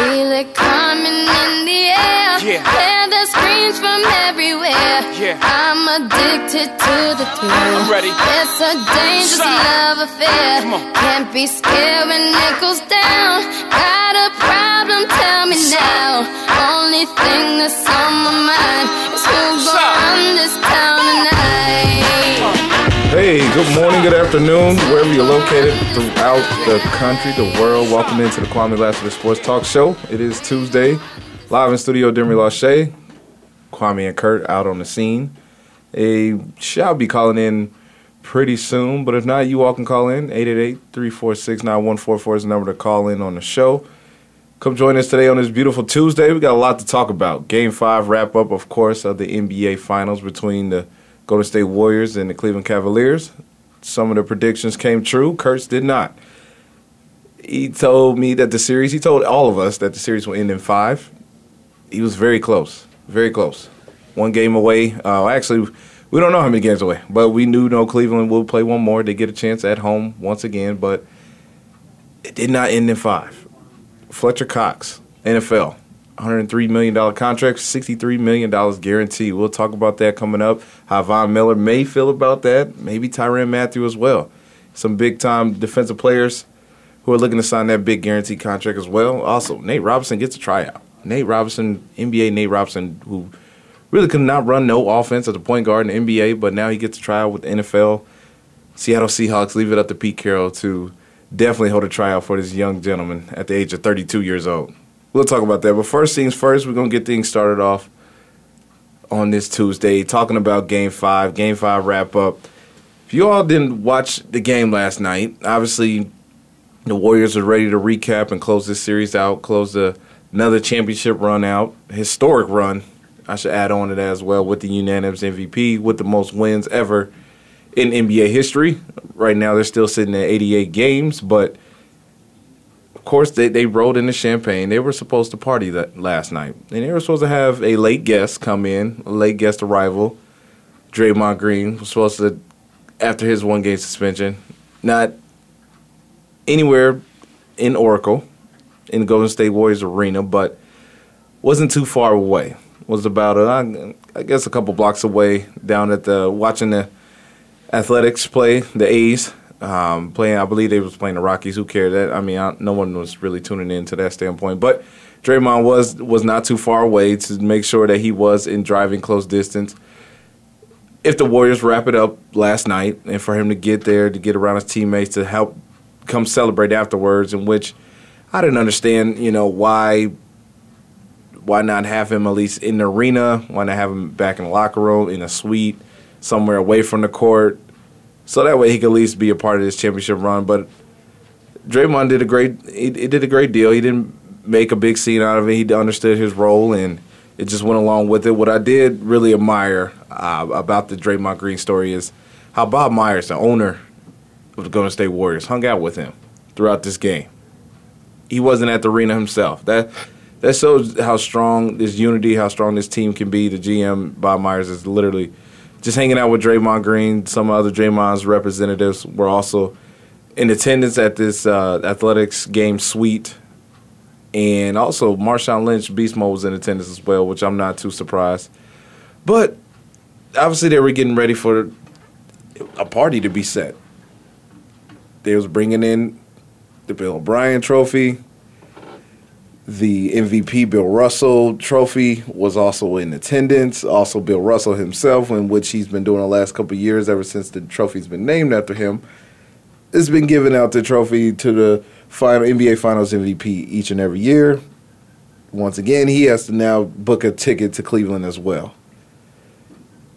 Feel it coming in the air. Yeah. Hear the screams from everywhere. Yeah. I'm addicted to the thrill. I'm ready. It's a dangerous Sign. love affair. Can't be scared when it goes down. Got a problem? Tell me now. Only thing that's on my mind is who's gonna run this town good morning, good afternoon, wherever you're located throughout the country, the world. Welcome into the Kwamie Lassiter Sports Talk Show. It is Tuesday, live in studio, Demi Lachey. Kwamie and Kurt out on the scene. A shall be calling in pretty soon, but if not, you all can call in. 888-346-9144 is the number to call in on the show. Come join us today on this beautiful Tuesday. We got a lot to talk about. Game five wrap up, of course, of the NBA Finals between the Golden State Warriors and the Cleveland Cavaliers. Some of the predictions came true. Kurtz did not. He told me that the series, he told all of us that the series will end in five. He was very close, very close. One game away. Uh, actually, we don't know how many games away, but we knew no Cleveland will play one more. They get a chance at home once again, but it did not end in five. Fletcher Cox, NFL, $103 million contract, $63 million guaranteed. We'll talk about that coming up. How Von Miller may feel about that. Maybe Tyrann Mathieu as well. Some big time defensive players who are looking to sign that big guaranteed contract as well. Also, Nate Robinson gets a tryout. Nate Robinson, NBA Nate Robinson, who really could not run no offense as a point guard in the NBA, but now he gets a tryout with the NFL. Seattle Seahawks leave it up to Pete Carroll to definitely hold a tryout for this young gentleman at the age of 32 years old. We'll talk about that. But first things first, we're to get things started off on this Tuesday, talking about Game 5, Game 5 wrap up. If you all didn't watch the game last night, obviously the Warriors are ready to recap and close this series out, close the, another championship run out, historic run. I should add on to that as well with the unanimous MVP, with the most wins ever in NBA history. Right now, they're still sitting at 88 games, but course, they, they rolled in the champagne. They were supposed to party that last night, and they were supposed to have a late guest come in, a late guest arrival. Draymond Green was supposed to, after his one game suspension, not anywhere in Oracle, in Golden State Warriors arena, but wasn't too far away. Was about a, I guess a couple blocks away down at the watching the Athletics play the A's. Um, playing, I believe they was playing the Rockies. Who cared? That I mean, I, no one was really tuning in to that standpoint. But Draymond was was not too far away to make sure that he was in driving close distance. If the Warriors wrap it up last night, and for him to get there to get around his teammates to help come celebrate afterwards, in which I didn't understand, you know, why why not have him at least in the arena? Why not have him back in the locker room in a suite somewhere away from the court? So that way he could at least be a part of this championship run. But Draymond did a great he, he did a great deal. He didn't make a big scene out of it. He understood his role and it just went along with it. What I did really admire uh, about the Draymond Green story is how Bob Myers, the owner of the Golden State Warriors, hung out with him throughout this game. He wasn't at the arena himself. That that shows how strong this unity, how strong this team can be. The GM Bob Myers is literally just hanging out with Draymond Green. Some other Draymond's representatives were also in attendance at this uh, athletics game suite. And also, Marshawn Lynch, Beast Mode, was in attendance as well, which I'm not too surprised. But obviously, they were getting ready for a party to be set. They was bringing in the Bill O'Brien Trophy. The MVP Bill Russell Trophy was also in attendance. Also, Bill Russell himself, in which he's been doing the last couple years, ever since the trophy's been named after him, has been giving out the trophy to the final NBA Finals MVP each and every year. Once again, he has to now book a ticket to Cleveland as well.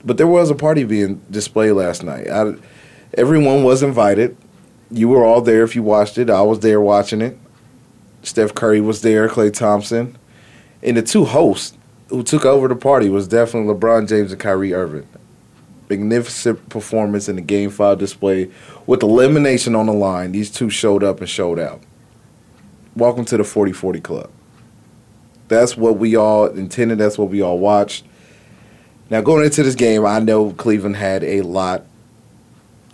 But there was a party being displayed last night. I, everyone was invited. You were all there if you watched it. I was there watching it. Steph Curry was there, Klay Thompson. And the two hosts who took over the party was definitely LeBron James and Kyrie Irving. Magnificent performance in the Game 5 display. With elimination on the line, these two showed up and showed out. Welcome to the 40-40 Club. That's what we all intended. That's what we all watched. Now, going into this game, I know Cleveland had a lot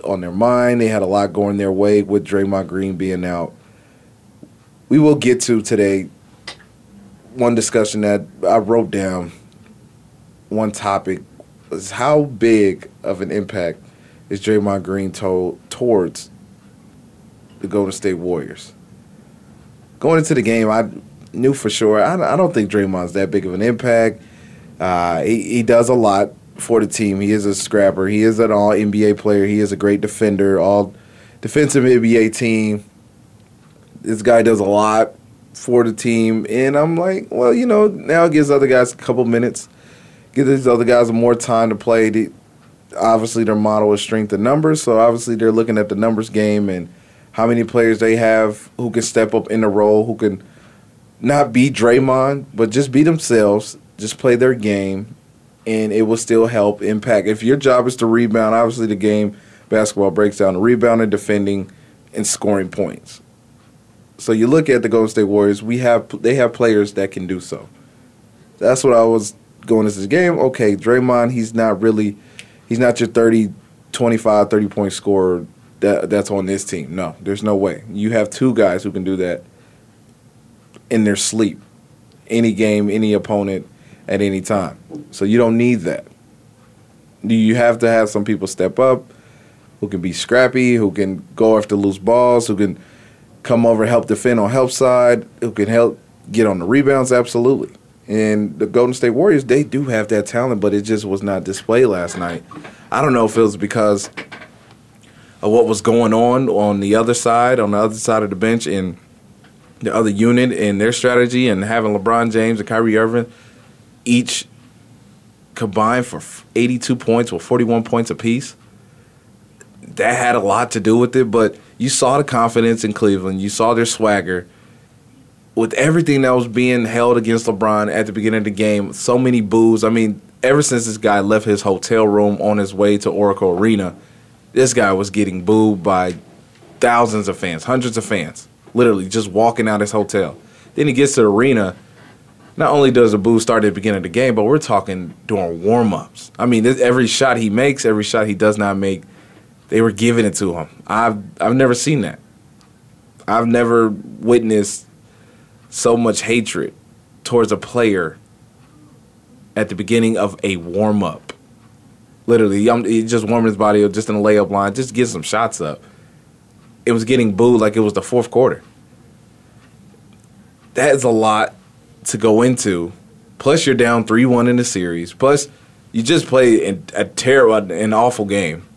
on their mind. They had a lot going their way with Draymond Green being out. We will get to today one discussion that I wrote down. One topic was how big of an impact is Draymond Green told towards the Golden State Warriors. Going into the game, I knew for sure. I, I don't think Draymond's that big of an impact. Uh, he, he does a lot for the team. He is a scrapper. He is an all NBA player. He is a great defender, all defensive NBA team. This guy does a lot for the team. And I'm like, well, you know, now it gives other guys a couple minutes, give these other guys more time to play. The, obviously, their model is strength in numbers. So obviously, they're looking at the numbers game and how many players they have who can step up in the role, who can not be Draymond, but just be themselves, just play their game, and it will still help impact. If your job is to rebound, obviously the game basketball breaks down rebounding, defending, and scoring points. So you look at the Golden State Warriors, we have they have players that can do so. That's what I was going into this game. Okay, Draymond, he's not really he's not your 30 25 30 point scorer that that's on this team. No, there's no way. You have two guys who can do that in their sleep. Any game, any opponent at any time. So you don't need that. You have to have some people step up who can be scrappy, who can go after loose balls, who can come over help defend on help side, who can help get on the rebounds absolutely. And the Golden State Warriors, they do have that talent, but it just was not displayed last night. I don't know if it was because of what was going on on the other side, on the other side of the bench, and the other unit and their strategy, and having LeBron James and Kyrie Irving each combined for 82 points or 41 points apiece. That had a lot to do with it, but you saw the confidence in Cleveland. You saw their swagger. With everything that was being held against LeBron at the beginning of the game, so many boos. I mean, ever since this guy left his hotel room on his way to Oracle Arena, this guy was getting booed by thousands of fans, hundreds of fans, literally just walking out his hotel. Then he gets to the arena not only does the boo start at the beginning of the game, but we're talking during warm ups. I mean, this, every shot he makes, every shot he does not make, they were giving it to him. I've I've never seen that. I've never witnessed so much hatred towards a player at the beginning of a warm up. Literally, I'm um, just warming his body up, just in a layup line, just get some shots up. It was getting booed like it was the fourth quarter. That is a lot to go into. Plus, you're down three one in the series. Plus, you just played a terrible, an awful game.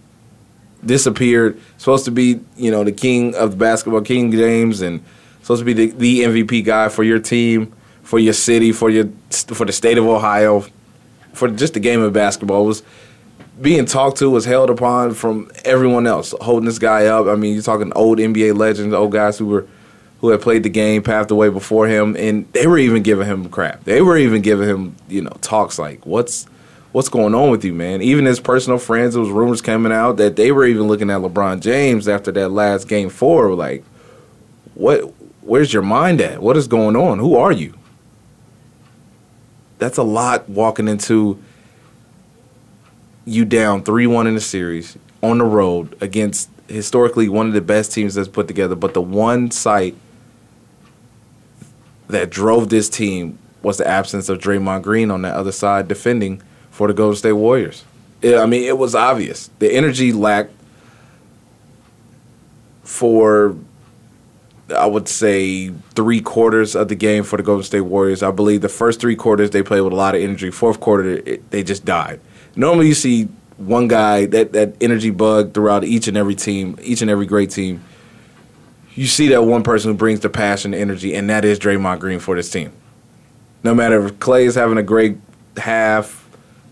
Disappeared. Supposed to be, you know, the king of the basketball, King James, and supposed to be the, the MVP guy for your team, for your city, for your for the state of Ohio, for just the game of basketball. Was being talked to, was held upon from everyone else, holding this guy up. I mean, you're talking old NBA legends, old guys who were who had played the game, passed away before him, and they were even giving him crap. They were even giving him, you know, talks like, "What's what's going on with you, man?" Even his personal friends, there was rumors coming out that they were even looking at LeBron James after that last game four, like, "What? Where's your mind at? What is going on? Who are you?" That's a lot walking into you down three one in the series on the road against historically one of the best teams that's put together, but the one site that drove this team was the absence of Draymond Green on that other side defending for the Golden State Warriors. It, I mean, it was obvious. The energy lacked for, I would say, three quarters of the game for the Golden State Warriors. I believe the first three quarters they played with a lot of energy. Fourth quarter, it, they just died. Normally, you see one guy that that energy bug throughout each and every team, each and every great team you see that one person who brings the passion, the energy, and that is Draymond Green for this team. No matter if Klay is having a great half,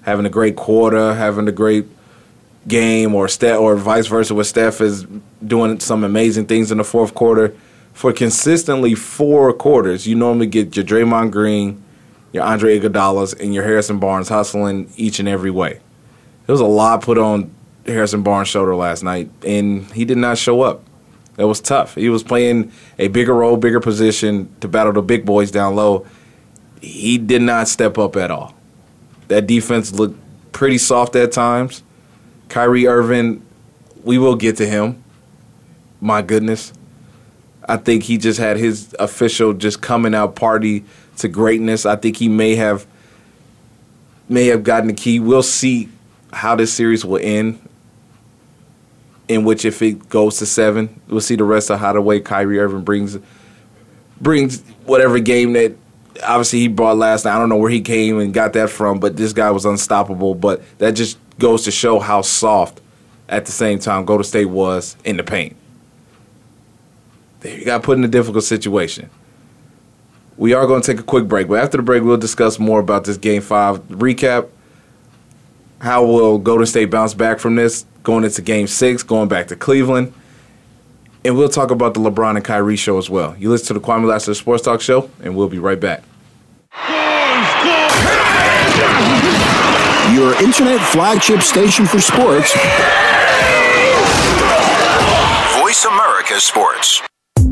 having a great quarter, having a great game, or Steph, or vice versa, where Steph is doing some amazing things in the fourth quarter. For consistently four quarters, you normally get your Draymond Green, your Andre Iguodala's, and your Harrison Barnes hustling each and every way. There was a lot put on Harrison Barnes' shoulder last night, and he did not show up. It was tough. He was playing a bigger role, bigger position to battle the big boys down low. He did not step up at all. That defense looked pretty soft at times. Kyrie Irving, we will get to him. My goodness. I think he just had his official just coming out party to greatness. I think he may have may have gotten the key. We'll see how this series will end. In which, if it goes to seven, we'll see the rest of how the way Kyrie Irving brings brings whatever game that obviously he brought last night. I don't know where he came and got that from, but this guy was unstoppable. But that just goes to show how soft at the same time Golden State was in the paint. You got put in a difficult situation. We are going to take a quick break, but after the break, we'll discuss more about this Game 5 recap. How will Golden State bounce back from this going into Game 6, going back to Cleveland? And we'll talk about the LeBron and Kyrie show as well. You listen to the Kwamie Lassiter Sports Talk Show, and we'll be right back. Your internet flagship station for sports. Voice America Sports.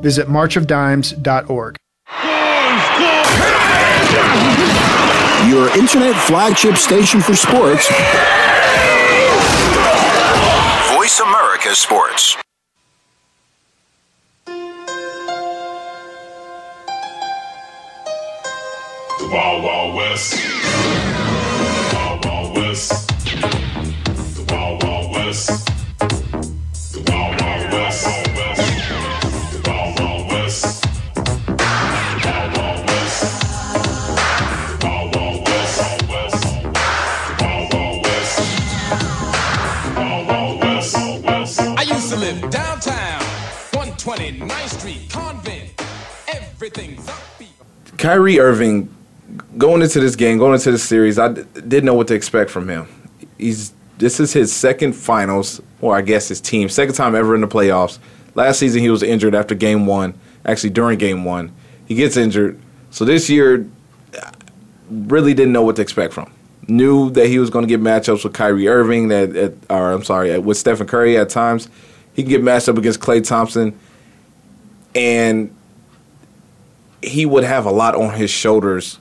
Visit marchofdimes.org. Your internet flagship station for sports. Voice America Sports. 129th Street, convent. Everything's upbeat. Kyrie Irving, going into this game, going into this series, I d- didn't know what to expect from him. He's this is his second finals, or I guess his team second time ever in the playoffs. Last season he was injured after game one, actually during game one, he gets injured. So this year, really didn't know what to expect from. Knew that he was going to get matchups with Kyrie Irving, that at, or I'm sorry, with Stephen Curry at times. He can get matched up against Klay Thompson, and he would have a lot on his shoulders,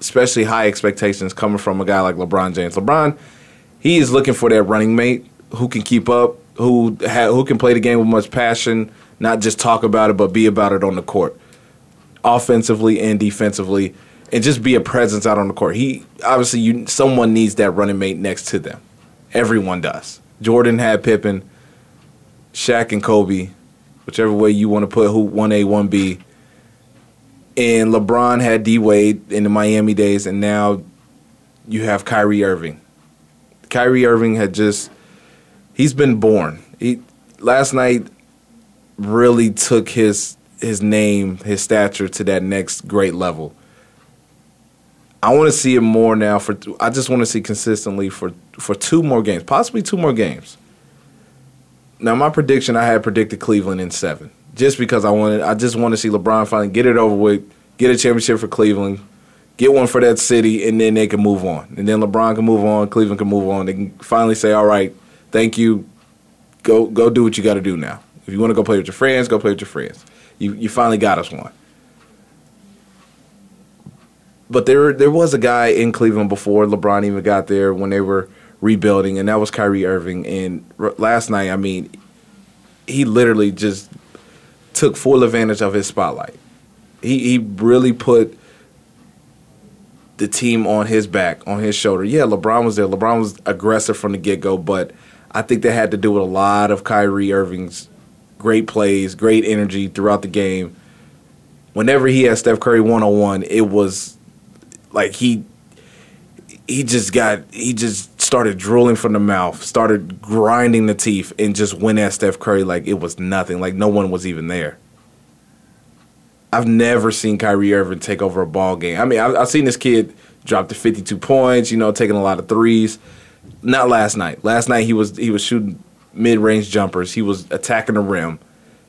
especially high expectations coming from a guy like LeBron James. LeBron, he is looking for that running mate who can keep up, who ha- who can play the game with much passion, not just talk about it, but be about it on the court, offensively and defensively, and just be a presence out on the court. He obviously you someone needs that running mate next to them. Everyone does. Jordan had Pippen, Shaq and Kobe, whichever way you want to put who one A one B and LeBron had D Wade in the Miami days, and now you have Kyrie Irving. Kyrie Irving had just he's been born. He last night really took his his name, his stature to that next great level. I want to see it more now for I just want to see consistently for for two more games, possibly two more games. Now my prediction I had predicted Cleveland in 7 just because I wanted I just want to see LeBron finally get it over with, get a championship for Cleveland, get one for that city and then they can move on. And then LeBron can move on, Cleveland can move on. They can finally say, "All right, thank you. Go go do what you got to do now. If you want to go play with your friends, go play with your friends. You you finally got us one." But there there was a guy in Cleveland before LeBron even got there when they were rebuilding, and that was Kyrie Irving. And r- last night, I mean, he literally just took full advantage of his spotlight. He he really put the team on his back, on his shoulder. Yeah, LeBron was there. LeBron was aggressive from the get go, but I think that had to do with a lot of Kyrie Irving's great plays, great energy throughout the game. Whenever he had Steph Curry one on one, it was like he he just got he just started drooling from the mouth, started grinding the teeth, and just went at Steph Curry like it was nothing, like no one was even there. I've never seen Kyrie Irving take over a ball game. I mean, I've, I've seen this kid drop to 52 points, you know, taking a lot of threes. Not last night. Last night he was he was shooting mid range jumpers. He was attacking the rim.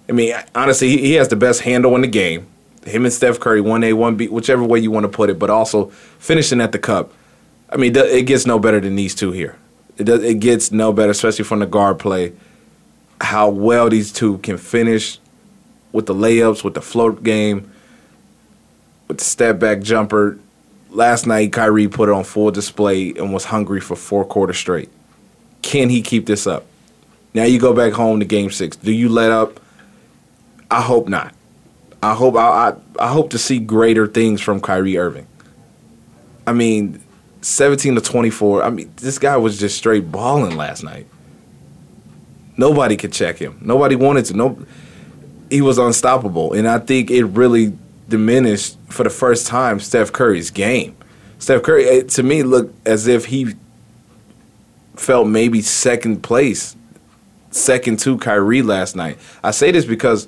I mean, honestly, he, he has the best handle in the game. Him and Steph Curry, one A, one B, whichever way you want to put it, but also finishing at the cup. I mean, it gets no better than these two here. It does. It gets no better, especially from the guard play. How well these two can finish with the layups, with the float game, with the step back jumper. Last night, Kyrie put it on full display and was hungry for four quarters straight. Can he keep this up? Now you go back home to Game Six. Do you let up? I hope not. I hope I, I I hope to see greater things from Kyrie Irving. I mean, 17 to 24. I mean, this guy was just straight balling last night. Nobody could check him. Nobody wanted to. No, he was unstoppable, and I think it really diminished for the first time Steph Curry's game. Steph Curry, it, to me, looked as if he felt maybe second place, second to Kyrie last night. I say this because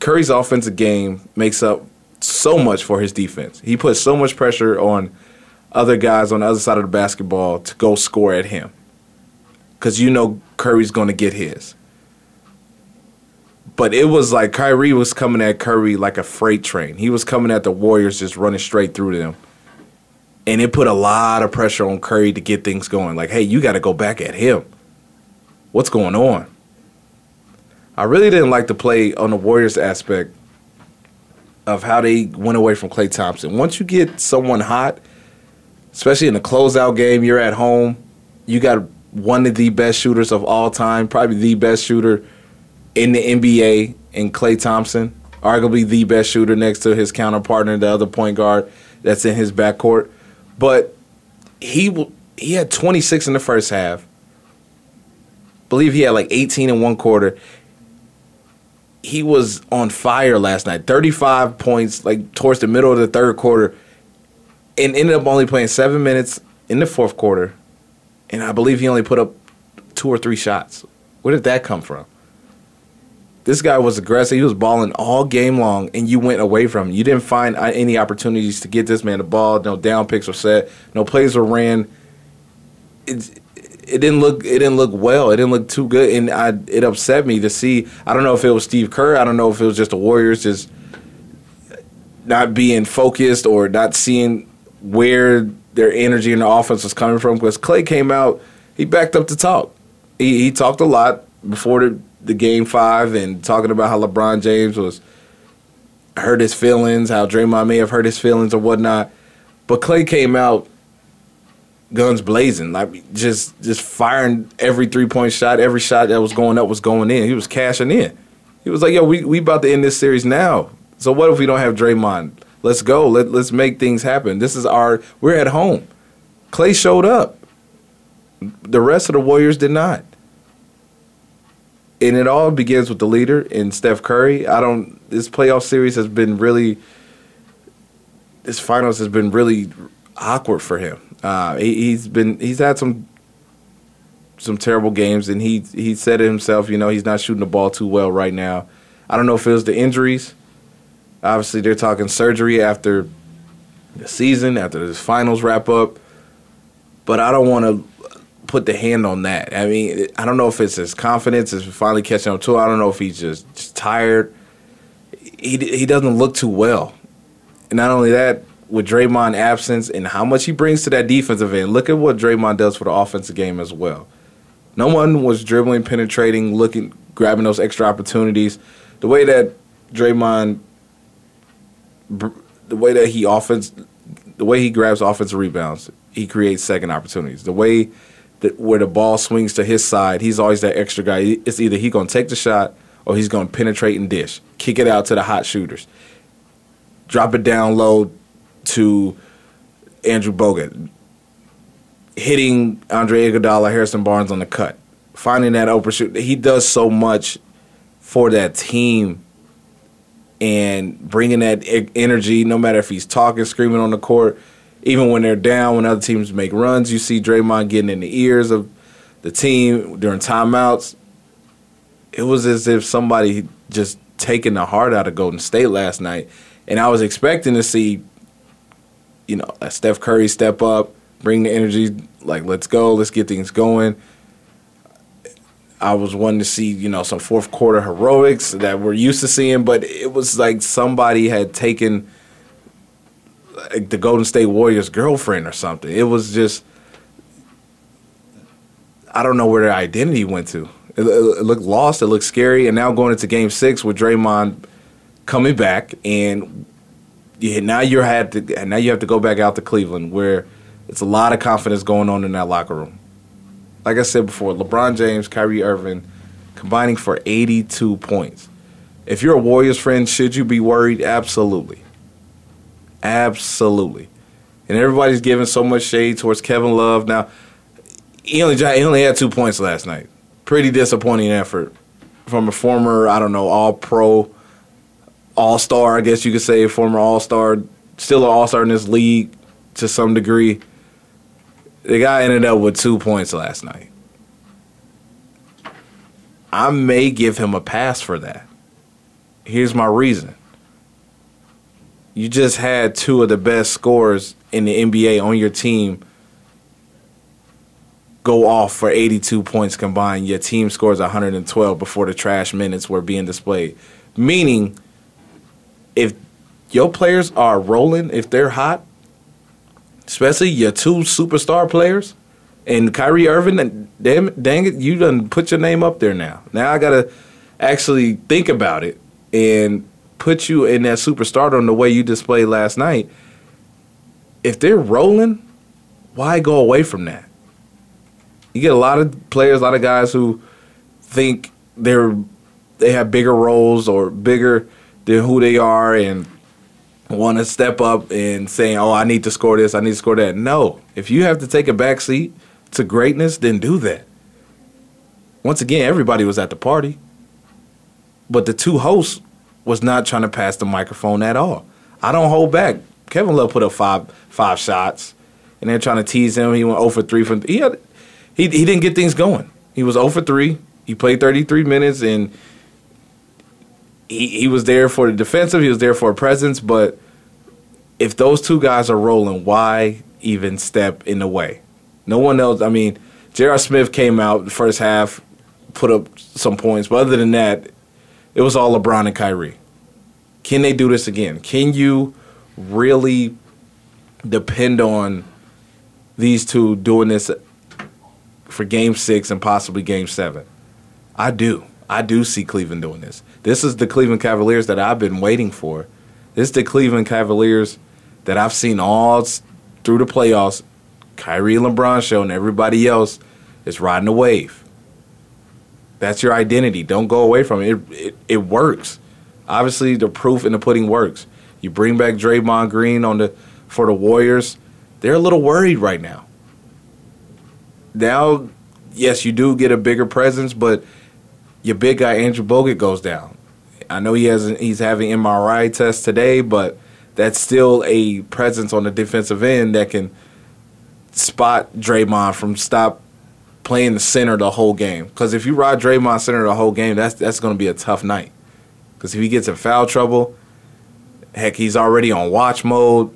Curry's offensive game makes up so much for his defense. He puts so much pressure on other guys on the other side of the basketball to go score at him. Because you know Curry's going to get his. But it was like Kyrie was coming at Curry like a freight train. He was coming at the Warriors just running straight through them. And it put a lot of pressure on Curry to get things going. Like, hey, you got to go back at him. What's going on? I really didn't like the play on the Warriors aspect of how they went away from Klay Thompson. Once you get someone hot, especially in a closeout game, you're at home, you got one of the best shooters of all time, probably the best shooter in the NBA in Klay Thompson, arguably the best shooter next to his counterpartner, the other point guard that's in his backcourt. But he he had 26 in the first half. Believe he had like 18 in one quarter. He was on fire last night. 35 points like towards the middle of the third quarter and ended up only playing 7 minutes in the fourth quarter. And I believe he only put up two or three shots. Where did that come from? This guy was aggressive. He was balling all game long, and you went away from him. You didn't find uh, any opportunities to get this man the ball. No down picks were set. No plays were ran. It, it didn't look. It didn't look well. It didn't look too good, and I, it upset me to see. I don't know if it was Steve Kerr. I don't know if it was just the Warriors just not being focused or not seeing where their energy in the offense was coming from. Because Klay came out, he backed up the talk. He, he talked a lot before the the game five and talking about how LeBron James was hurt his feelings, how Draymond may have hurt his feelings or whatnot. But Klay came out guns blazing, like just just firing every three point shot, every shot that was going up was going in. He was cashing in. He was like, "Yo, we we about to end this series now. So what if we don't have Draymond? Let's go. Let let's make things happen. This is our we're at home." Klay showed up. The rest of the Warriors did not and it all begins with the leader in Steph Curry. I don't. This playoff series has been really. This finals has been really awkward for him. Uh, he, has been he's had some some terrible games, and he he said it himself. You know, he's not shooting the ball too well right now. I don't know if it was the injuries. Obviously, they're talking surgery after the season, after the finals wrap up. But I don't want to put the hand on that. I mean, I don't know if it's his confidence is finally catching up to. I don't know if he's just, just tired. He he doesn't look too well, and not only that, with Draymond absence and how much he brings to that defensive end. Look at what Draymond does for the offensive game as well. No one was dribbling, penetrating, looking, grabbing those extra opportunities. The way that Draymond, the way that he offense, the way he grabs offensive rebounds, he creates second opportunities. The way that where the ball swings to his side, he's always that extra guy. It's either he gonna take the shot or he's gonna penetrate and dish, kick it out to the hot shooters, drop it down low to Andrew Bogut, hitting Andre Iguodala, Harrison Barnes on the cut, finding that open shoot. He does so much for that team and bringing that energy, no matter if he's talking, screaming on the court, even when they're down, when other teams make runs, you see Draymond getting in the ears of the team during timeouts. It was as if somebody just taking the heart out of Golden State last night. And I was expecting to see, you know, Steph Curry step up, bring the energy, like, let's go, let's get things going. I was wanting to see, you know, some fourth quarter heroics that we're used to seeing, but it was like somebody had taken like the Golden State Warriors girlfriend or something. It was just I don't know where their identity went to. It, it, looked lost. It looked scary. And now going into Game Six with Draymond coming back, and now you had to now you have to go back out to Cleveland, where it's a lot of confidence going on in that locker room. Like I said before, LeBron James, Kyrie Irving, combining for 82 points. If you're a Warriors friend, should you be worried? Absolutely. Absolutely. And everybody's giving so much shade towards Kevin Love. Now, he only he only had two points last night. Pretty disappointing effort from a former, I don't know, all pro, all star, I guess you could say, former all star, still an all star in this league to some degree. The guy ended up with two points last night. I may give him a pass for that. Here's my reason. You just had two of the best scorers in the NBA on your team go off for 82 points combined. Your team scores 112 before the trash minutes were being displayed. Meaning, if your players are rolling, if they're hot, especially your two superstar players, and Kyrie Irving, and damn, dang it, you done put your name up there now. Now I gotta actually think about it and put you in that superstardom the way you displayed last night. If they're rolling, why go away from that? You get a lot of players, a lot of guys who think they're they have bigger roles or bigger than who they are and want to step up and saying, "Oh, I need to score this, I need to score that." No, if you have to take a back seat to greatness, then do that. Once again, everybody was at the party, but the two hosts was not trying to pass the microphone at all. I don't hold back. Kevin Love put up five five shots, and they're trying to tease him. He went 0 for three from he had, he he didn't get things going. He was 0 for three. He played 33 minutes and he, he was there for the defensive, he was there for a presence, but if those two guys are rolling, why even step in the way? No one else. I mean, J.R. Smith came out the first half, put up some points, but other than that, it was all LeBron and Kyrie. Can they do this again? Can you really depend on these two doing this for game six and possibly game seven? I do. I do see Cleveland doing this. This is the Cleveland Cavaliers that I've been waiting for. This is the Cleveland Cavaliers that I've seen all through the playoffs. Kyrie LeBron show, and everybody else is riding the wave. That's your identity. Don't go away from it. It, it. it works. Obviously, the proof in the pudding works. You bring back Draymond Green on the for the Warriors. They're a little worried right now. Now, yes, you do get a bigger presence, but your big guy Andrew Bogut goes down. I know he has he's having MRI tests today, but that's still a presence on the defensive end that can spot Draymond from stop playing the center the whole game. Because if you ride Draymond center the whole game, that's that's going to be a tough night. Because if he gets in foul trouble, heck, he's already on watch mode.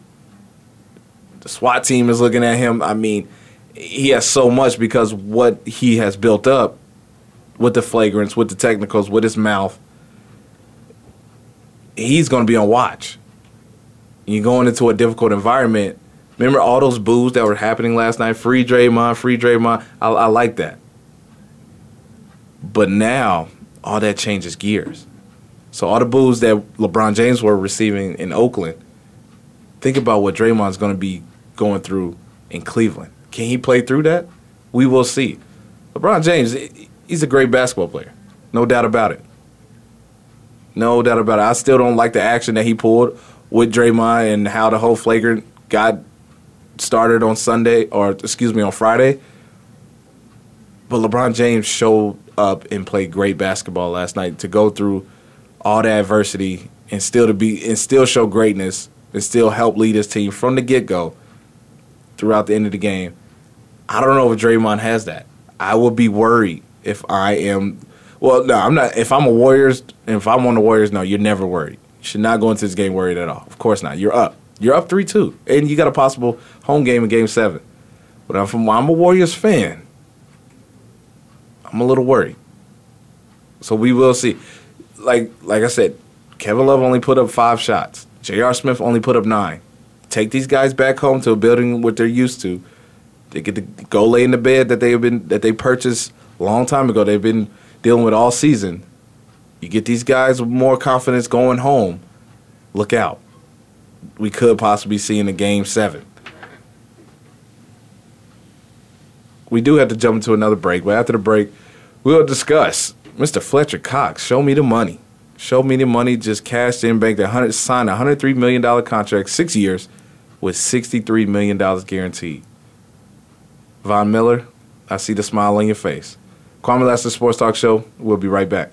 The SWAT team is looking at him. I mean, he has so much because what he has built up with the flagrants, with the technicals, with his mouth. He's going to be on watch. You're going into a difficult environment. Remember all those boos that were happening last night? Free Draymond, free Draymond. I, I like that. But now, all that changes gears. So all the boos that LeBron James were receiving in Oakland, think about what Draymond's going to be going through in Cleveland. Can he play through that? We will see. LeBron James, he's a great basketball player, no doubt about it. No doubt about it. I still don't like the action that he pulled with Draymond and how the whole flagrant got started on Sunday, or excuse me, on Friday. But LeBron James showed up and played great basketball last night. To go through all the adversity and still to be and still show greatness and still help lead his team from the get go throughout the end of the game. I don't know if Draymond has that. I would be worried if I am. Well, no, I'm not. If I'm a Warriors, if I'm on the Warriors, no, you're never worried. You should not go into this game worried at all. Of course not. You're up. You're up three two, and you got a possible home game in Game Seven. But I'm, I'm a Warriors fan, I'm a little worried. So we will see. Like like I said, Kevin Love only put up five shots. J.R. Smith only put up nine. Take these guys back home to a building what they're used to. They get to go lay in the bed that they've been that they purchased long time ago. They've been dealing with all season. You get these guys with more confidence going home. Look out. We could possibly see in a game seven. We do have to jump into another break, but after the break, we'll discuss Mr. Fletcher Cox. Show me the money. Show me the money. Just cashed in, banked a hundred, signed a hundred three million dollar contract, six years, with sixty three million dollars guaranteed. Von Miller, I see the smile on your face. Kwamie Lassiter Sports Talk Show. We'll be right back.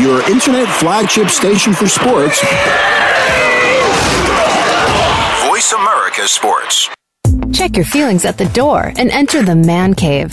Your internet flagship station for sports. Voice America Sports. Check your feelings at the door and enter the man cave.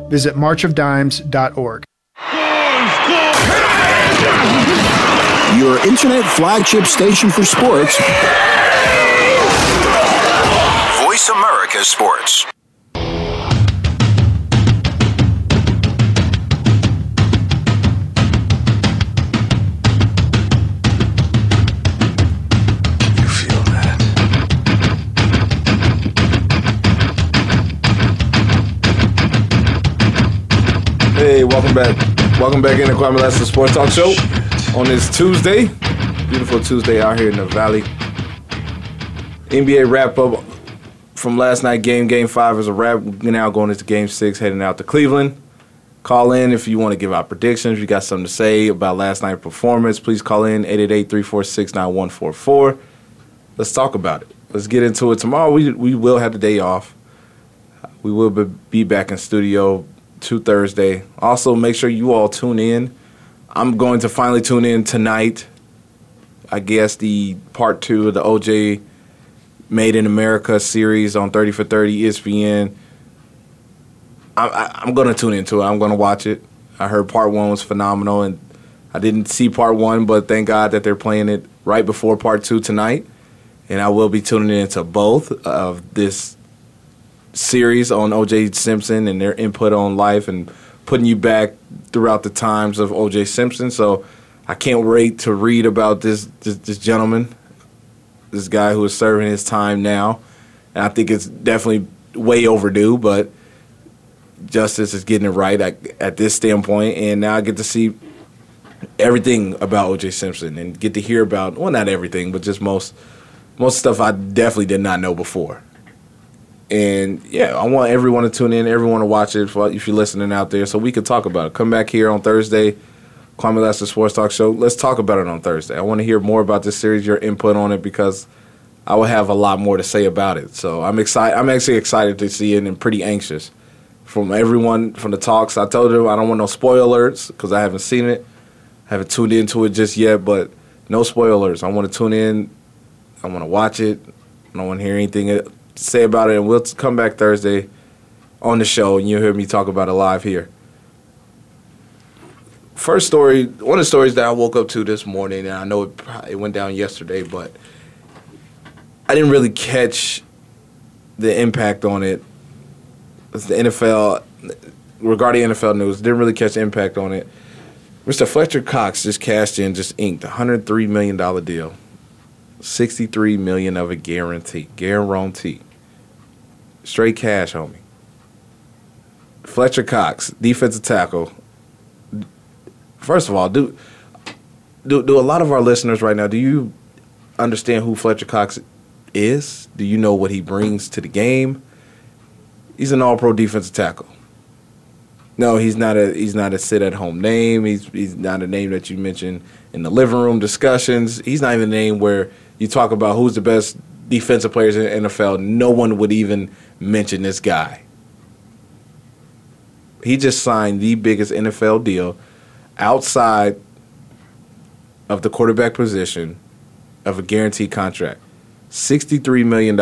Visit marchofdimes.org. Your internet flagship station for sports. Voice America Sports. Welcome back. Welcome back into Kwamie Lassiter Sports Talk Show on this Tuesday. Beautiful Tuesday out here in the Valley. NBA wrap up from last night game. Game five is a wrap. We're now going into game six, heading out to Cleveland. Call in if you want to give out predictions. If you got something to say about last night's performance, please call in 888 346 9144. Let's talk about it. Let's get into it. Tomorrow we, we will have the day off. We will be- be back in studio to Thursday. Also, make sure you all tune in. I'm going to finally tune in tonight. I guess the part two of the OJ Made in America series on 30 for 30 ESPN. I, I, I'm going to tune into it. I'm going to watch it. I heard part one was phenomenal, and I didn't see part one, but thank God that they're playing it right before part two tonight. And I will be tuning into both of this series on OJ Simpson and their input on life and putting you back throughout the times of OJ Simpson. So I can't wait to read about this this, this gentleman, this guy who is serving his time now. And I think it's definitely way overdue, but justice is getting it right at, at this standpoint. And now I get to see everything about OJ Simpson and get to hear about well, not everything, but just most most stuff I definitely did not know before. And yeah, I want everyone to tune in, everyone to watch it if you're listening out there, so we can talk about it. Come back here on Thursday, Kwamie Lassiter Sports Talk Show. Let's talk about it on Thursday. I want to hear more about this series, your input on it, because I will have a lot more to say about it. So I'm excited. I'm actually excited to see it and pretty anxious from everyone from the talks. I told them I don't want no spoiler alerts because I haven't seen it, haven't tuned into it just yet. But no spoilers. I want to tune in. I want to watch it. I don't want to hear anything say about it. And we'll come back Thursday on the show, and you'll hear me talk about it live here. first story, one of the stories that I woke up to this morning, and I know it, it went down yesterday, but I didn't really catch the impact on it. It's the NFL, regarding NFL news, didn't really catch the impact on it. Mr. Fletcher Cox just cashed in, just inked a $103 million deal. 63 million of a guarantee. Guarantee. Straight cash, homie. Fletcher Cox, defensive tackle. First of all, do do do a lot of our listeners right now, do you understand who Fletcher Cox is? Do you know what he brings to the game? He's an all pro defensive tackle. No, he's not a he's not a sit at home name. He's he's not a name that you mention in the living room discussions. He's not even a name where you talk about who's the best defensive players in the NFL. No one would even mention this guy. He just signed the biggest NFL deal outside of the quarterback position of a guaranteed contract. $63 million.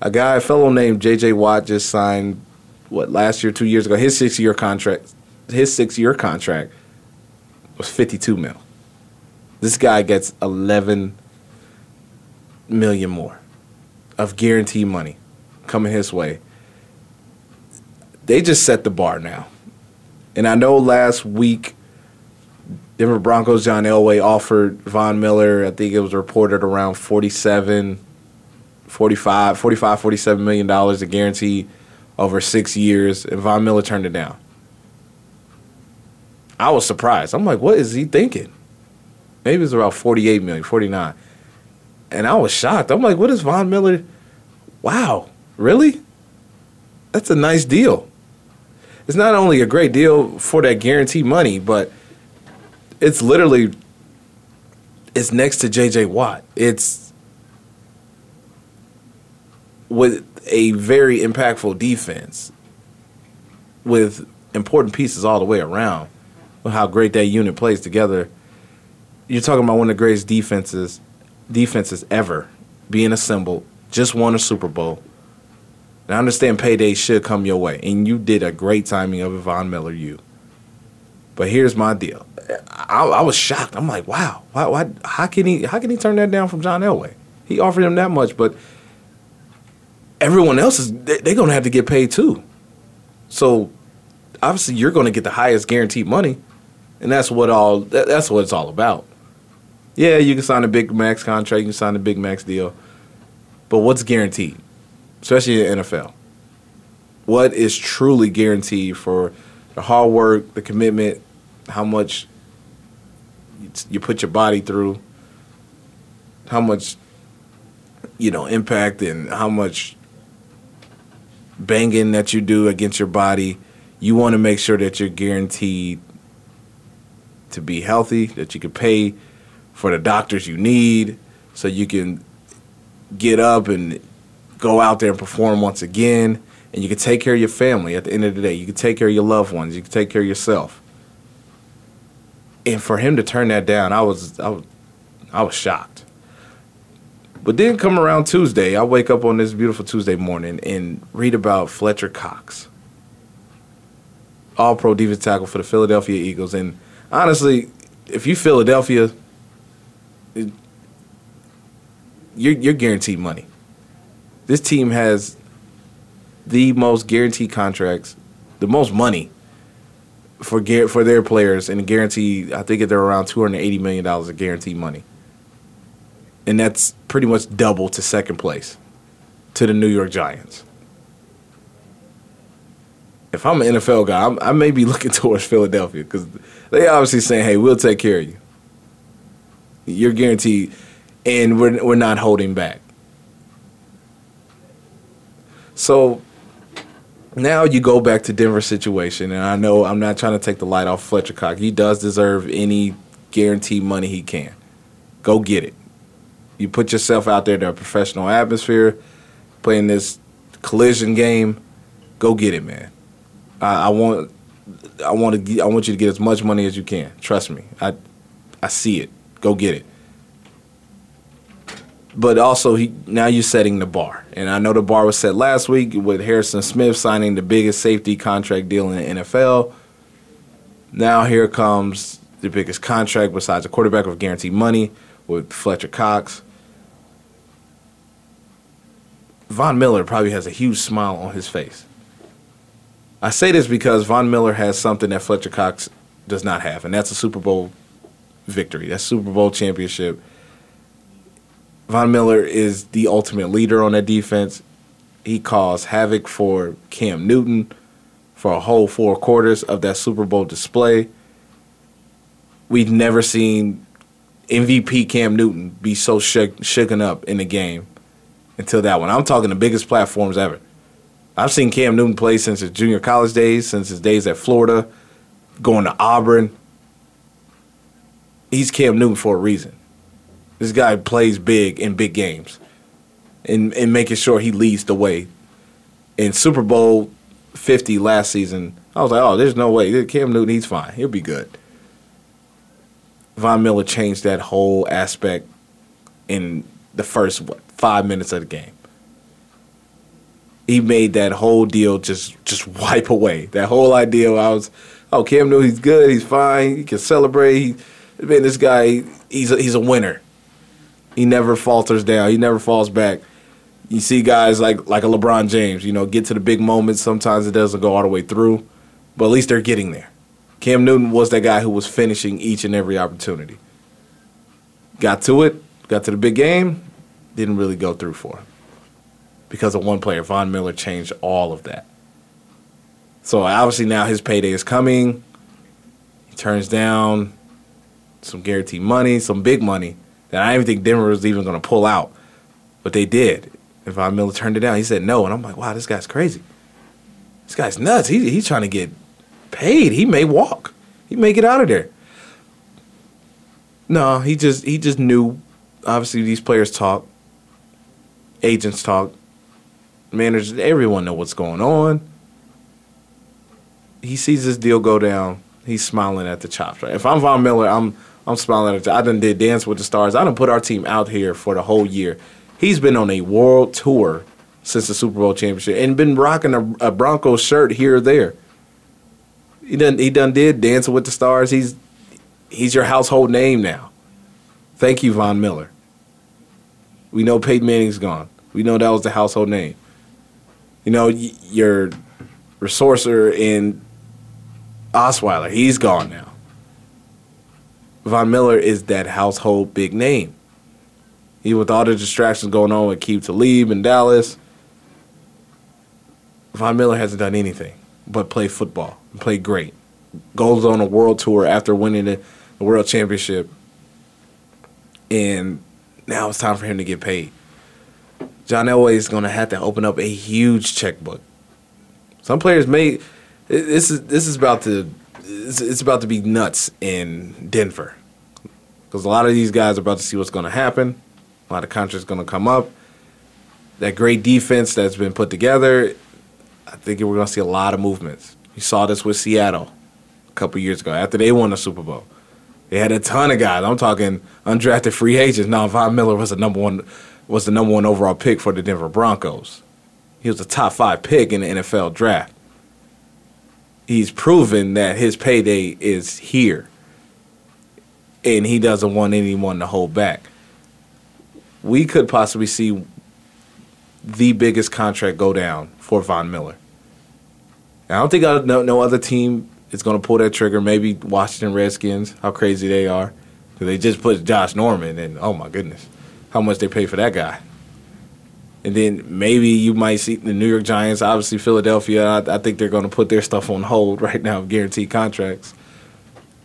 A guy, a fellow named JJ Watt just signed what last year, two years ago, his six year contract his six year contract was fifty two mil. This guy gets eleven million more of guaranteed money coming his way. They just set the bar now. And I know last week Denver Broncos John Elway offered Von Miller, I think it was reported around 47 45 45 47 million dollars a guarantee over 6 years and Von Miller turned it down. I was surprised. I'm like, what is he thinking? Maybe it's about 48 million, 49. And I was shocked. I'm like, what is Von Miller? Wow, really? That's a nice deal. It's not only a great deal for that guaranteed money, but it's literally it's next to JJ Watt. It's with a very impactful defense with important pieces all the way around with how great that unit plays together. You're talking about one of the greatest defenses defenses ever being assembled, just won a Super Bowl. And I understand payday should come your way, and you did a great timing of Von Miller. You, but here's my deal. I, I was shocked. I'm like, wow, why, why, how can he, how can he turn that down from John Elway? He offered him that much, but everyone else is they, they're gonna have to get paid too. So obviously, you're gonna get the highest guaranteed money, and that's what all that, that's what it's all about. Yeah, you can sign a big max contract, you can sign a big max deal, but what's guaranteed? especially in the NFL. What is truly guaranteed for the hard work, the commitment, how much you put your body through, how much you know impact, and how much banging that you do against your body. You want to make sure that you're guaranteed to be healthy, that you can pay for the doctors you need, so you can get up and go out there and perform once again, and you can take care of your family at the end of the day. You can take care of your loved ones. You can take care of yourself. And for him to turn that down, I was I was, I was shocked. But then come around Tuesday, I wake up on this beautiful Tuesday morning and read about Fletcher Cox, all pro defensive tackle for the Philadelphia Eagles. And honestly, if you Philadelphia, it- you're, you're guaranteed money this team has the most guaranteed contracts, the most money for for their players, and guarantee. I think they're around two hundred eighty million dollars of guaranteed money, and that's pretty much double to second place, to the New York Giants. If I'm an NFL guy, I'm, I may be looking towards Philadelphia because they obviously saying, "Hey, we'll take care of you. You're guaranteed, and we're we're not holding back." So now you go back to Denver situation, and I know I'm not trying to take the light off Fletcher Cox. He does deserve any guaranteed money he can. Go get it. You put yourself out there in a professional atmosphere, playing this collision game. Go get it, man. I, I want, I want to, I want you to get as much money as you can. Trust me. I, I see it. Go get it but also he now you're setting the bar. And I know the bar was set last week with Harrison Smith signing the biggest safety contract deal in the NFL. Now here comes the biggest contract besides a quarterback with guaranteed money with Fletcher Cox. Von Miller probably has a huge smile on his face. I say this because Von Miller has something that Fletcher Cox does not have, and that's a Super Bowl victory. That's Super Bowl championship. Von Miller is the ultimate leader on that defense. He caused havoc for Cam Newton for a whole four quarters of that Super Bowl display. We've never seen MVP Cam Newton be so shooken up in the game until that one. I'm talking the biggest platforms ever. I've seen Cam Newton play since his junior college days, since his days at Florida, going to Auburn. He's Cam Newton for a reason. This guy plays big in big games and, and making sure he leads the way. In Super Bowl 50 last season, I was like, oh, there's no way. Cam Newton, he's fine. He'll be good. Von Miller changed that whole aspect in the first what, five minutes of the game. He made that whole deal just just wipe away. That whole idea I was, oh, Cam Newton, he's good, he's fine, he can celebrate. He, man, this guy, he's a, he's a winner. He never falters down. He never falls back. You see guys like like a LeBron James, you know, get to the big moments. Sometimes it doesn't go all the way through, but at least they're getting there. Cam Newton was that guy who was finishing each and every opportunity. Got to it, got to the big game, didn't really go through for him because of one player. Von Miller changed all of that. So obviously now his payday is coming. He turns down some guaranteed money, some big money that I didn't think Denver was even going to pull out, but they did. And Von Miller turned it down. He said no, and I'm like, wow, this guy's crazy. This guy's nuts. He, he's trying to get paid. He may walk. He may get out of there. No, he just he just knew. Obviously, these players talk. Agents talk. Managers, everyone know what's going on. He sees this deal go down. He's smiling at the chops. Right? If I'm Von Miller, I'm I'm smiling at. The, I done did Dance with the Stars. I done put our team out here for the whole year. He's been on a world tour since the Super Bowl championship and been rocking a, a Broncos shirt here or there. He done he done did Dancing with the Stars. He's he's your household name now. Thank you, Von Miller. We know Peyton Manning's gone. We know that was the household name. You know, y- your resourcer in Osweiler, he's gone now. Von Miller is that household big name. He with all the distractions going on with Aqib Talib in Dallas. Von Miller hasn't done anything but play football and play great. Goes on a world tour after winning the, the world championship. And now it's time for him to get paid. John Elway is going to have to open up a huge checkbook. Some players may. This is this is about to it's, it's about to be nuts in Denver because a lot of these guys are about to see what's going to happen. A lot of contracts going to come up. That great defense that's been put together, I think we're going to see a lot of movements. You saw this with Seattle a couple years ago after they won the Super Bowl. They had a ton of guys. I'm talking undrafted free agents. Now Von Miller was the number one was the number one overall pick for the Denver Broncos. He was a top five pick in the NFL draft. He's proven that his payday is here. And he doesn't want anyone to hold back. We could possibly see the biggest contract go down for Von Miller. I don't think I, no, no other team is going to pull that trigger. Maybe Washington Redskins, how crazy they are. they just put Josh Norman, and oh my goodness, how much they pay for that guy. And then maybe you might see the New York Giants, obviously Philadelphia. I, I think they're going to put their stuff on hold right now, guaranteed contracts.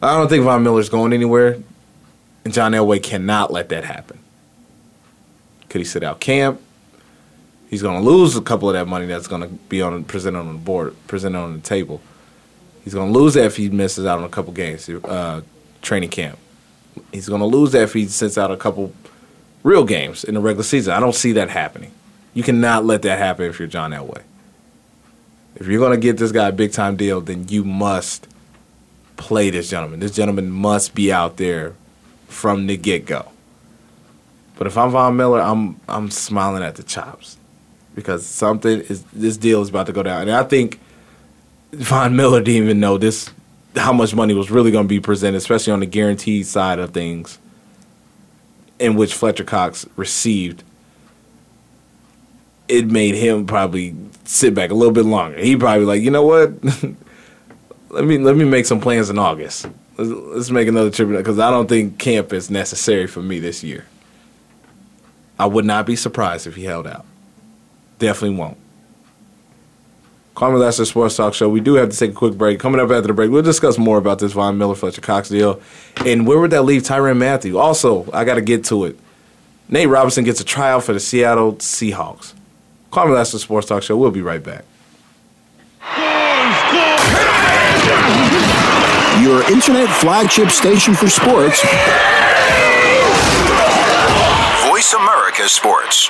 I don't think Von Miller's going anywhere, and John Elway cannot let that happen. Could he sit out camp? He's going to lose a couple of that money that's going to be on presented on the board, presented on the table. He's going to lose that if he misses out on a couple games, uh, training camp. He's going to lose that if he sits out a couple real games in the regular season. I don't see that happening. You cannot let that happen if you're John Elway. If you're going to get this guy a big time deal, then you must play this gentleman. This gentleman must be out there from the get go. But if I'm Von Miller, I'm I'm smiling at the chops because something is this deal is about to go down, and I think Von Miller didn't even know this how much money was really going to be presented, especially on the guaranteed side of things, in which Fletcher Cox received, it made him probably sit back a little bit longer. He probably like, you know what? let me let me make some plans in August. Let's, let's make another trip because I don't think camp is necessary for me this year. I would not be surprised if he held out. Definitely won't. Kwamie Lassiter Sports Talk Show. We do have to take a quick break. Coming up after the break, we'll discuss more about this Von Miller Fletcher Cox deal. And where would that leave Tyrann Mathieu. Also, I got to get to it. Nate Robinson gets a tryout for the Seattle Seahawks. Kwamie Lassiter Sports Talk Show. We'll be right back. Your internet flagship station for sports. Voice America Sports.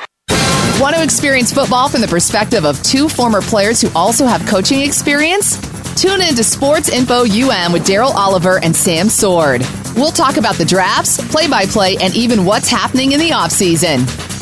Want to experience football from the perspective of two former players who also have coaching experience? Tune in to Sports Info UM with Daryl Oliver and Sam Sword. We'll talk about the drafts, play by play, and even what's happening in the offseason.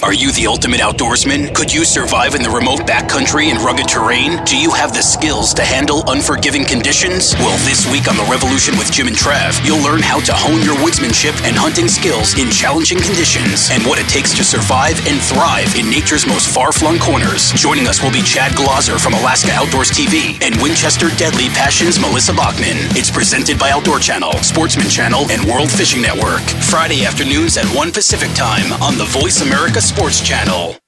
Are you the ultimate outdoorsman? Could you survive in the remote backcountry and rugged terrain? Do you have the skills to handle unforgiving conditions? Well, this week on The Revolution with Jim and Trav, you'll learn how to hone your woodsmanship and hunting skills in challenging conditions and what it takes to survive and thrive in nature's most far flung corners. Joining us will be Chad Glauser from Alaska Outdoors TV and Winchester Deadly Passions Melissa Bachman. It's presented by Outdoor Channel, Sportsman Channel, and World Fishing Network. Friday afternoons at 1 Pacific Time on the Voice America Sports Channel.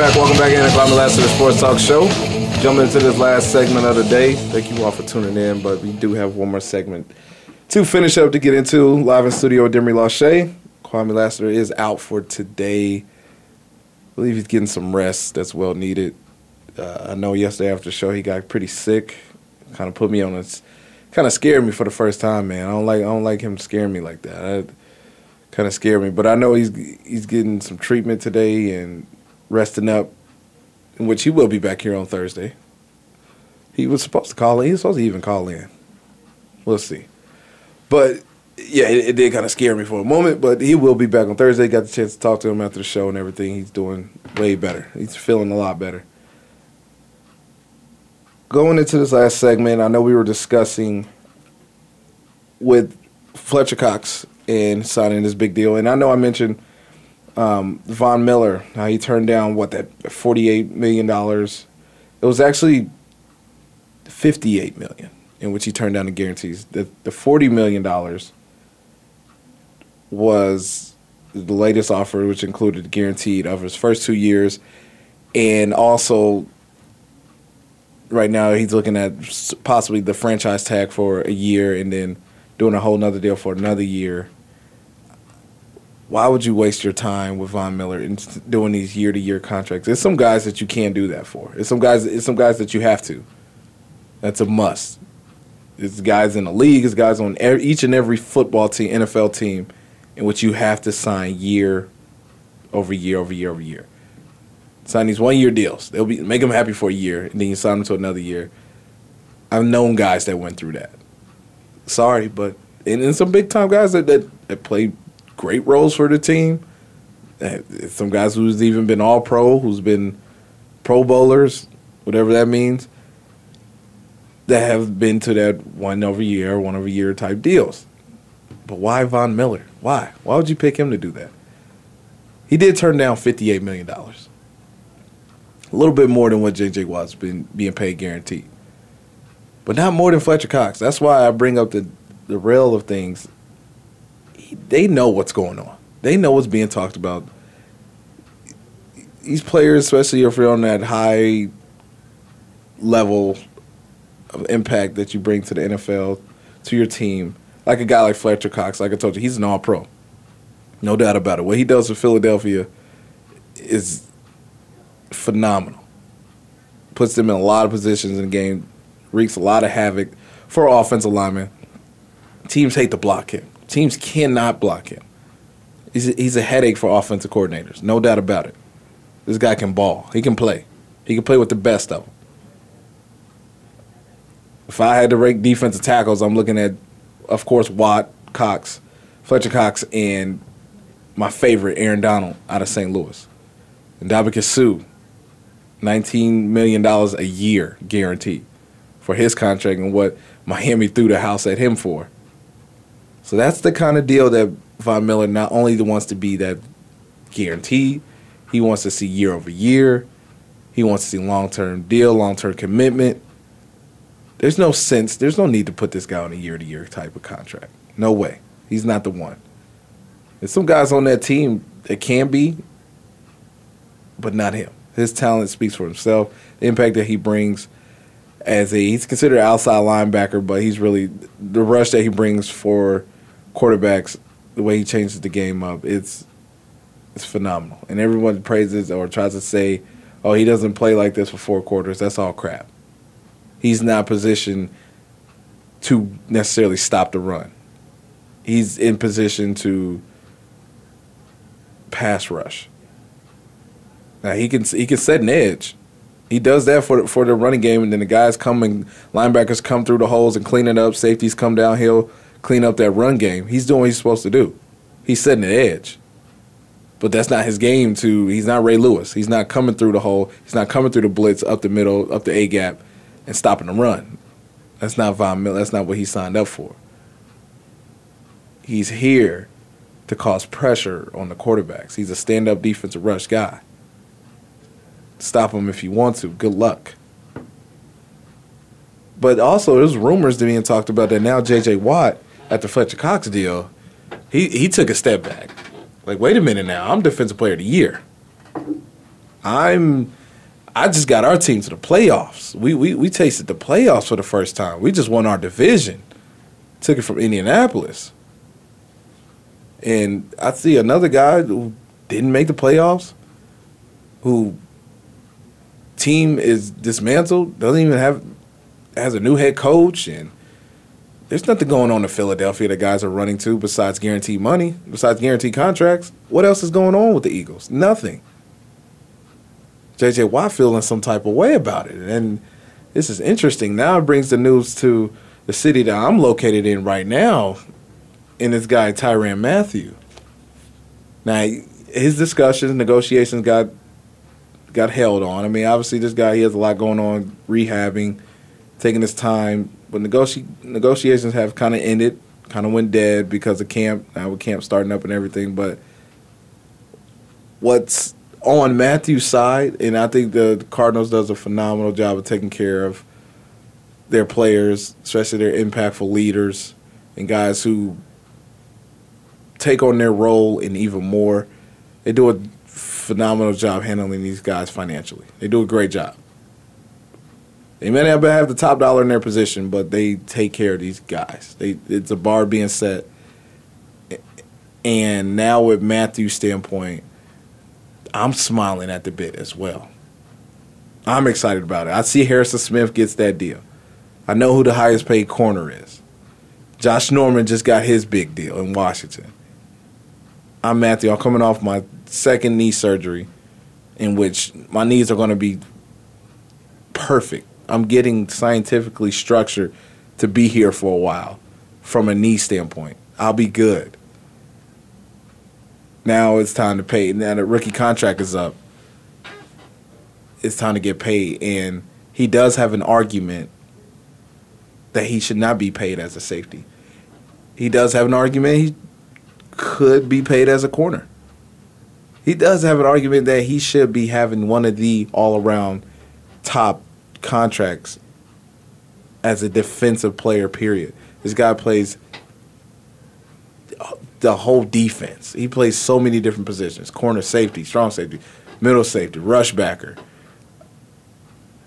Back. Welcome back in Kwamie Lassiter's Sports Talk Show. Jumping into this last segment of the day. Thank you all for tuning in, but we do have one more segment to finish up to get into. Live in studio with Demery Lachey. Kwamie Lassiter is out for today. I believe he's getting some rest that's well needed. Uh, I know yesterday after the show he got pretty sick. Kind of put me on a, kind of scared me for the first time, man. I don't like I don't like him scaring me like that. kind of scared me, but I know he's he's getting some treatment today and resting up, in which he will be back here on Thursday. He was supposed to call in. He was supposed to even call in. We'll see. But yeah, it, it did kind of scare me for a moment. But he will be back on Thursday. Got the chance to talk to him after the show and everything. He's doing way better. He's feeling a lot better. Going into this last segment, I know we were discussing with Fletcher Cox and signing this big deal, and I know I mentioned um, Von Miller. How he turned down what that forty-eight million dollars. It was actually fifty-eight million, in which he turned down the guarantees. The the forty million dollars was the latest offer, which included guaranteed of his first two years, and also right now he's looking at possibly the franchise tag for a year, and then doing a whole nother deal for another year why would you waste your time with Von Miller and doing these year to year contracts? There's some guys that you can't do that for. It's some guys. It's some guys that you have to. That's a must. It's guys in the league. It's guys on e- each and every football team, NFL team, in which you have to sign year over year over year over year. Sign these one year deals. They'll be make them happy for a year, and then you sign them to another year. I've known guys that went through that. Sorry, but and, and some big time guys that, that that play great roles for the team. Some guys who's even been all pro, who's been pro bowlers, whatever that means, that have been to that one over year, one over year type deals. But why Von Miller? Why? Why would you pick him to do that? He did turn down $58 million. A little bit more than what J.J. Watt's been being paid guaranteed. But not more than Fletcher Cox. That's why I bring up the, the rail of things. He- They know what's going on. They know what's being talked about. These players, especially if you're on that high level of impact that you bring to the NFL, to your team, like a guy like Fletcher Cox, like I told you, he's an all pro. No doubt about it. What he does for Philadelphia is phenomenal. Puts them in a lot of positions in the game, wreaks a lot of havoc for offensive linemen. Teams hate to block him. Teams cannot block him. He's a, he's a headache for offensive coordinators, no doubt about it. This guy can ball. He can play. He can play with the best of them. If I had to rank defensive tackles, I'm looking at, of course, Watt, Cox, Fletcher Cox, and my favorite, Aaron Donald, out of St. Louis. And Ndamukong Suh, $19 million a year guaranteed for his contract and what Miami threw the house at him for. So that's the kind of deal that Von Miller not only wants to be that guarantee, he wants to see year over year. He wants to see long term deal, long term commitment. There's no sense, there's no need to put this guy on a year to year type of contract. No way. He's not the one. There's some guys on that team that can be, but not him. His talent speaks for himself. The impact that he brings as a he's considered an outside linebacker, but he's really the rush that he brings for quarterbacks, the way he changes the game up, it's it's phenomenal. And everyone praises or tries to say, "Oh, he doesn't play like this for four quarters." That's all crap. He's not positioned to necessarily stop the run. He's in position to pass rush. Now he can he can set an edge. He does that for for the running game, and then the guys come and linebackers come through the holes and clean it up. Safeties come downhill, clean up that run game. He's doing what he's supposed to do. He's setting the edge. But that's not his game. To he's not Ray Lewis. He's not coming through the hole. He's not coming through the blitz up the middle, up the A gap, and stopping the run. That's not Von Miller. That's not what he signed up for. He's here to cause pressure on the quarterbacks. He's a stand-up defensive rush guy. Stop him if you want to. Good luck. But also, there's rumors being talked about that now J.J. Watt the Fletcher Cox deal, he he took a step back. Like, wait a minute now, I'm defensive player of the year. I'm I just got our team to the playoffs. We we we tasted the playoffs for the first time. We just won our division. Took it from Indianapolis. And I see another guy who didn't make the playoffs, who team is dismantled, doesn't even have has a new head coach and there's nothing going on in Philadelphia that guys are running to besides guaranteed money, besides guaranteed contracts. What else is going on with the Eagles? Nothing. JJ Watt feeling some type of way about it. And this is interesting. Now it brings the news to the city that I'm located in right now, and this guy Tyrann Mathieu. Now his discussions, negotiations got got held on. I mean, obviously this guy he has a lot going on, rehabbing, taking his time. But negoti- negotiations have kind of ended, kind of went dead because of camp. Now with camp starting up and everything. But what's on Mathieu's side, and I think the Cardinals does a phenomenal job of taking care of their players, especially their impactful leaders and guys who take on their role and even more. They do a phenomenal job handling these guys financially. They do a great job. They may not have the top dollar in their position, but they take care of these guys. They it's a bar being set. And now with Mathieu's standpoint, I'm smiling at the bit as well. I'm excited about it. I see Harrison Smith gets that deal. I know who the highest paid corner is. Josh Norman just got his big deal in Washington. I'm Mathieu. I'm coming off my second knee surgery, in which my knees are going to be perfect. I'm getting scientifically structured to be here for a while from a knee standpoint. I'll be good. Now it's time to pay. Now the rookie contract is up. It's time to get paid, and he does have an argument that he should not be paid as a safety. He does have an argument he could be paid as a corner. He does have an argument that he should be having one of the all around top contracts as a defensive player, period. This guy plays the whole defense. He plays so many different positions corner safety, strong safety, middle safety, rush backer.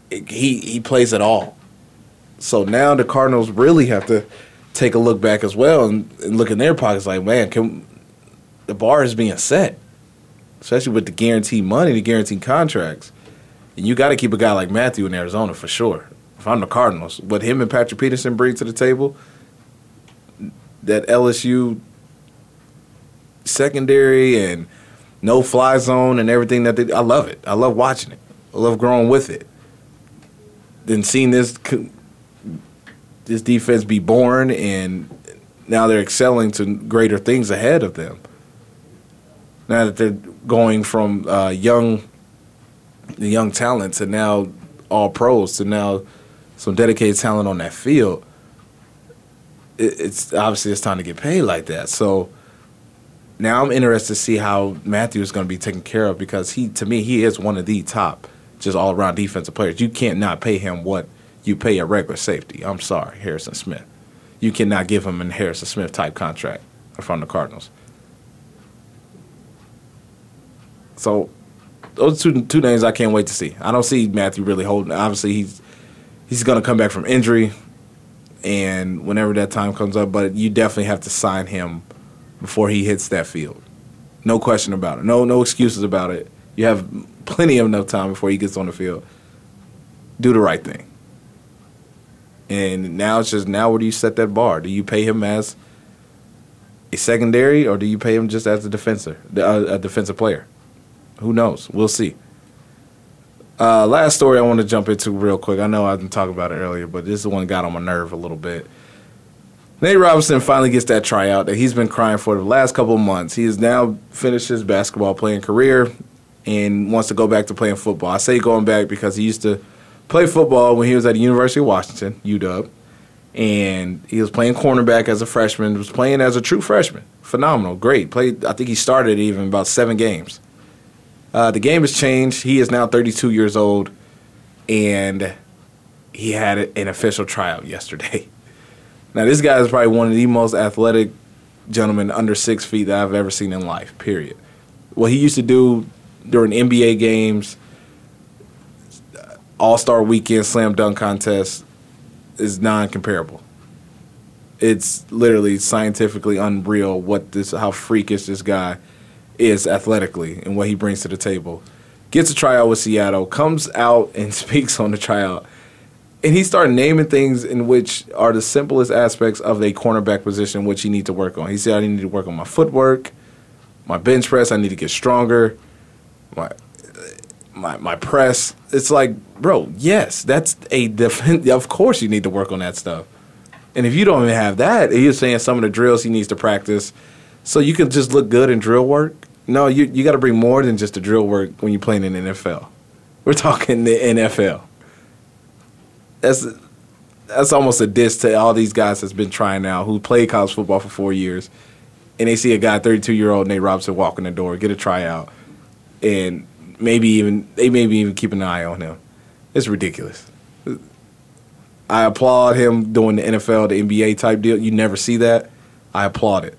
He, he plays it all. So now the Cardinals really have to take a look back as well and, and look in their pockets like, man, can, the bar is being set, especially with the guaranteed money, the guaranteed contracts. And you got to keep a guy like Mathieu in Arizona for sure. If I'm the Cardinals, what him and Patrick Peterson bring to the table, that LSU secondary and no fly zone and everything that they, I love it. I love watching it. I love growing with it. Then seeing this this defense be born and now they're excelling to greater things ahead of them. Now that they're going from uh, young the young talent to now all pros to now some dedicated talent on that field. It, it's obviously it's time to get paid like that. So now I'm interested to see how Mathieu is going to be taken care of because he, to me, he is one of the top, just all around defensive players. You can't not pay him what you pay a regular safety. I'm sorry, Harrison Smith. You cannot give him a Harrison Smith type contract from the Cardinals. So those two two names I can't wait to see. I don't see Mathieu really holding. Obviously, he's he's going to come back from injury, and whenever that time comes up, but you definitely have to sign him before he hits that field. No question about it. No no excuses about it. You have plenty of enough time before he gets on the field. Do the right thing. And now it's just now where do you set that bar? Do you pay him as a secondary or do you pay him just as a defender, a defensive player? Who knows? We'll see. Uh, last story I want to jump into real quick. I know I didn't talk about it earlier, but this is the one got on my nerve a little bit. Nate Robinson finally gets that tryout that he's been crying for the last couple of months. He has now finished his basketball playing career and wants to go back to playing football. I say going back because he used to play football when he was at the University of Washington, UW, and he was playing cornerback as a freshman. Was playing as a true freshman, phenomenal, great. Played. I think he started even about seven games. Uh, the game has changed. He is now 32 years old, and he had an official tryout yesterday. Now, this guy is probably one of the most athletic gentlemen under six feet that I've ever seen in life, period. What he used to do during NBA games, All Star weekend, slam dunk contest is non comparable. It's literally scientifically unreal what this, how freakish this guy is athletically and what he brings to the table. Gets a tryout with Seattle, comes out and speaks on the tryout and he started naming things in which are the simplest aspects of a cornerback position, which you need to work on. He said, "I need to work on my footwork, my bench press. I need to get stronger, my my my press." It's like, bro, yes, that's a defense. Of course, you need to work on that stuff. And if you don't even have that, he's saying some of the drills he needs to practice, so you can just look good in drill work. No, you you got to bring more than just the drill work when you're playing in the NFL. We're talking the NFL that's that's almost a diss to all these guys that's been trying now who played college football for four years, and they see a guy, thirty two year old Nate Robinson, walk in the door, get a tryout, and maybe even they maybe even keep an eye on him. It's ridiculous. I applaud him doing the NFL, the NBA type deal. You never see that. I applaud it.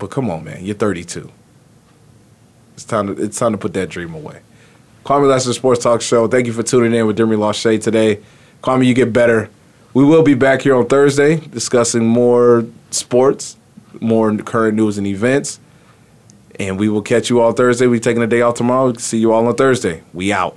But come on, man, you're 32. It's time to it's time to put that dream away. Kwamie Lassiter Sports Talk Show. Thank you for tuning in with Demi Lachey today. Kwamie, you get better. We will be back here on Thursday discussing more sports, more current news and events. And we will catch you all Thursday. We're taking a day off tomorrow. See you all on Thursday. We out.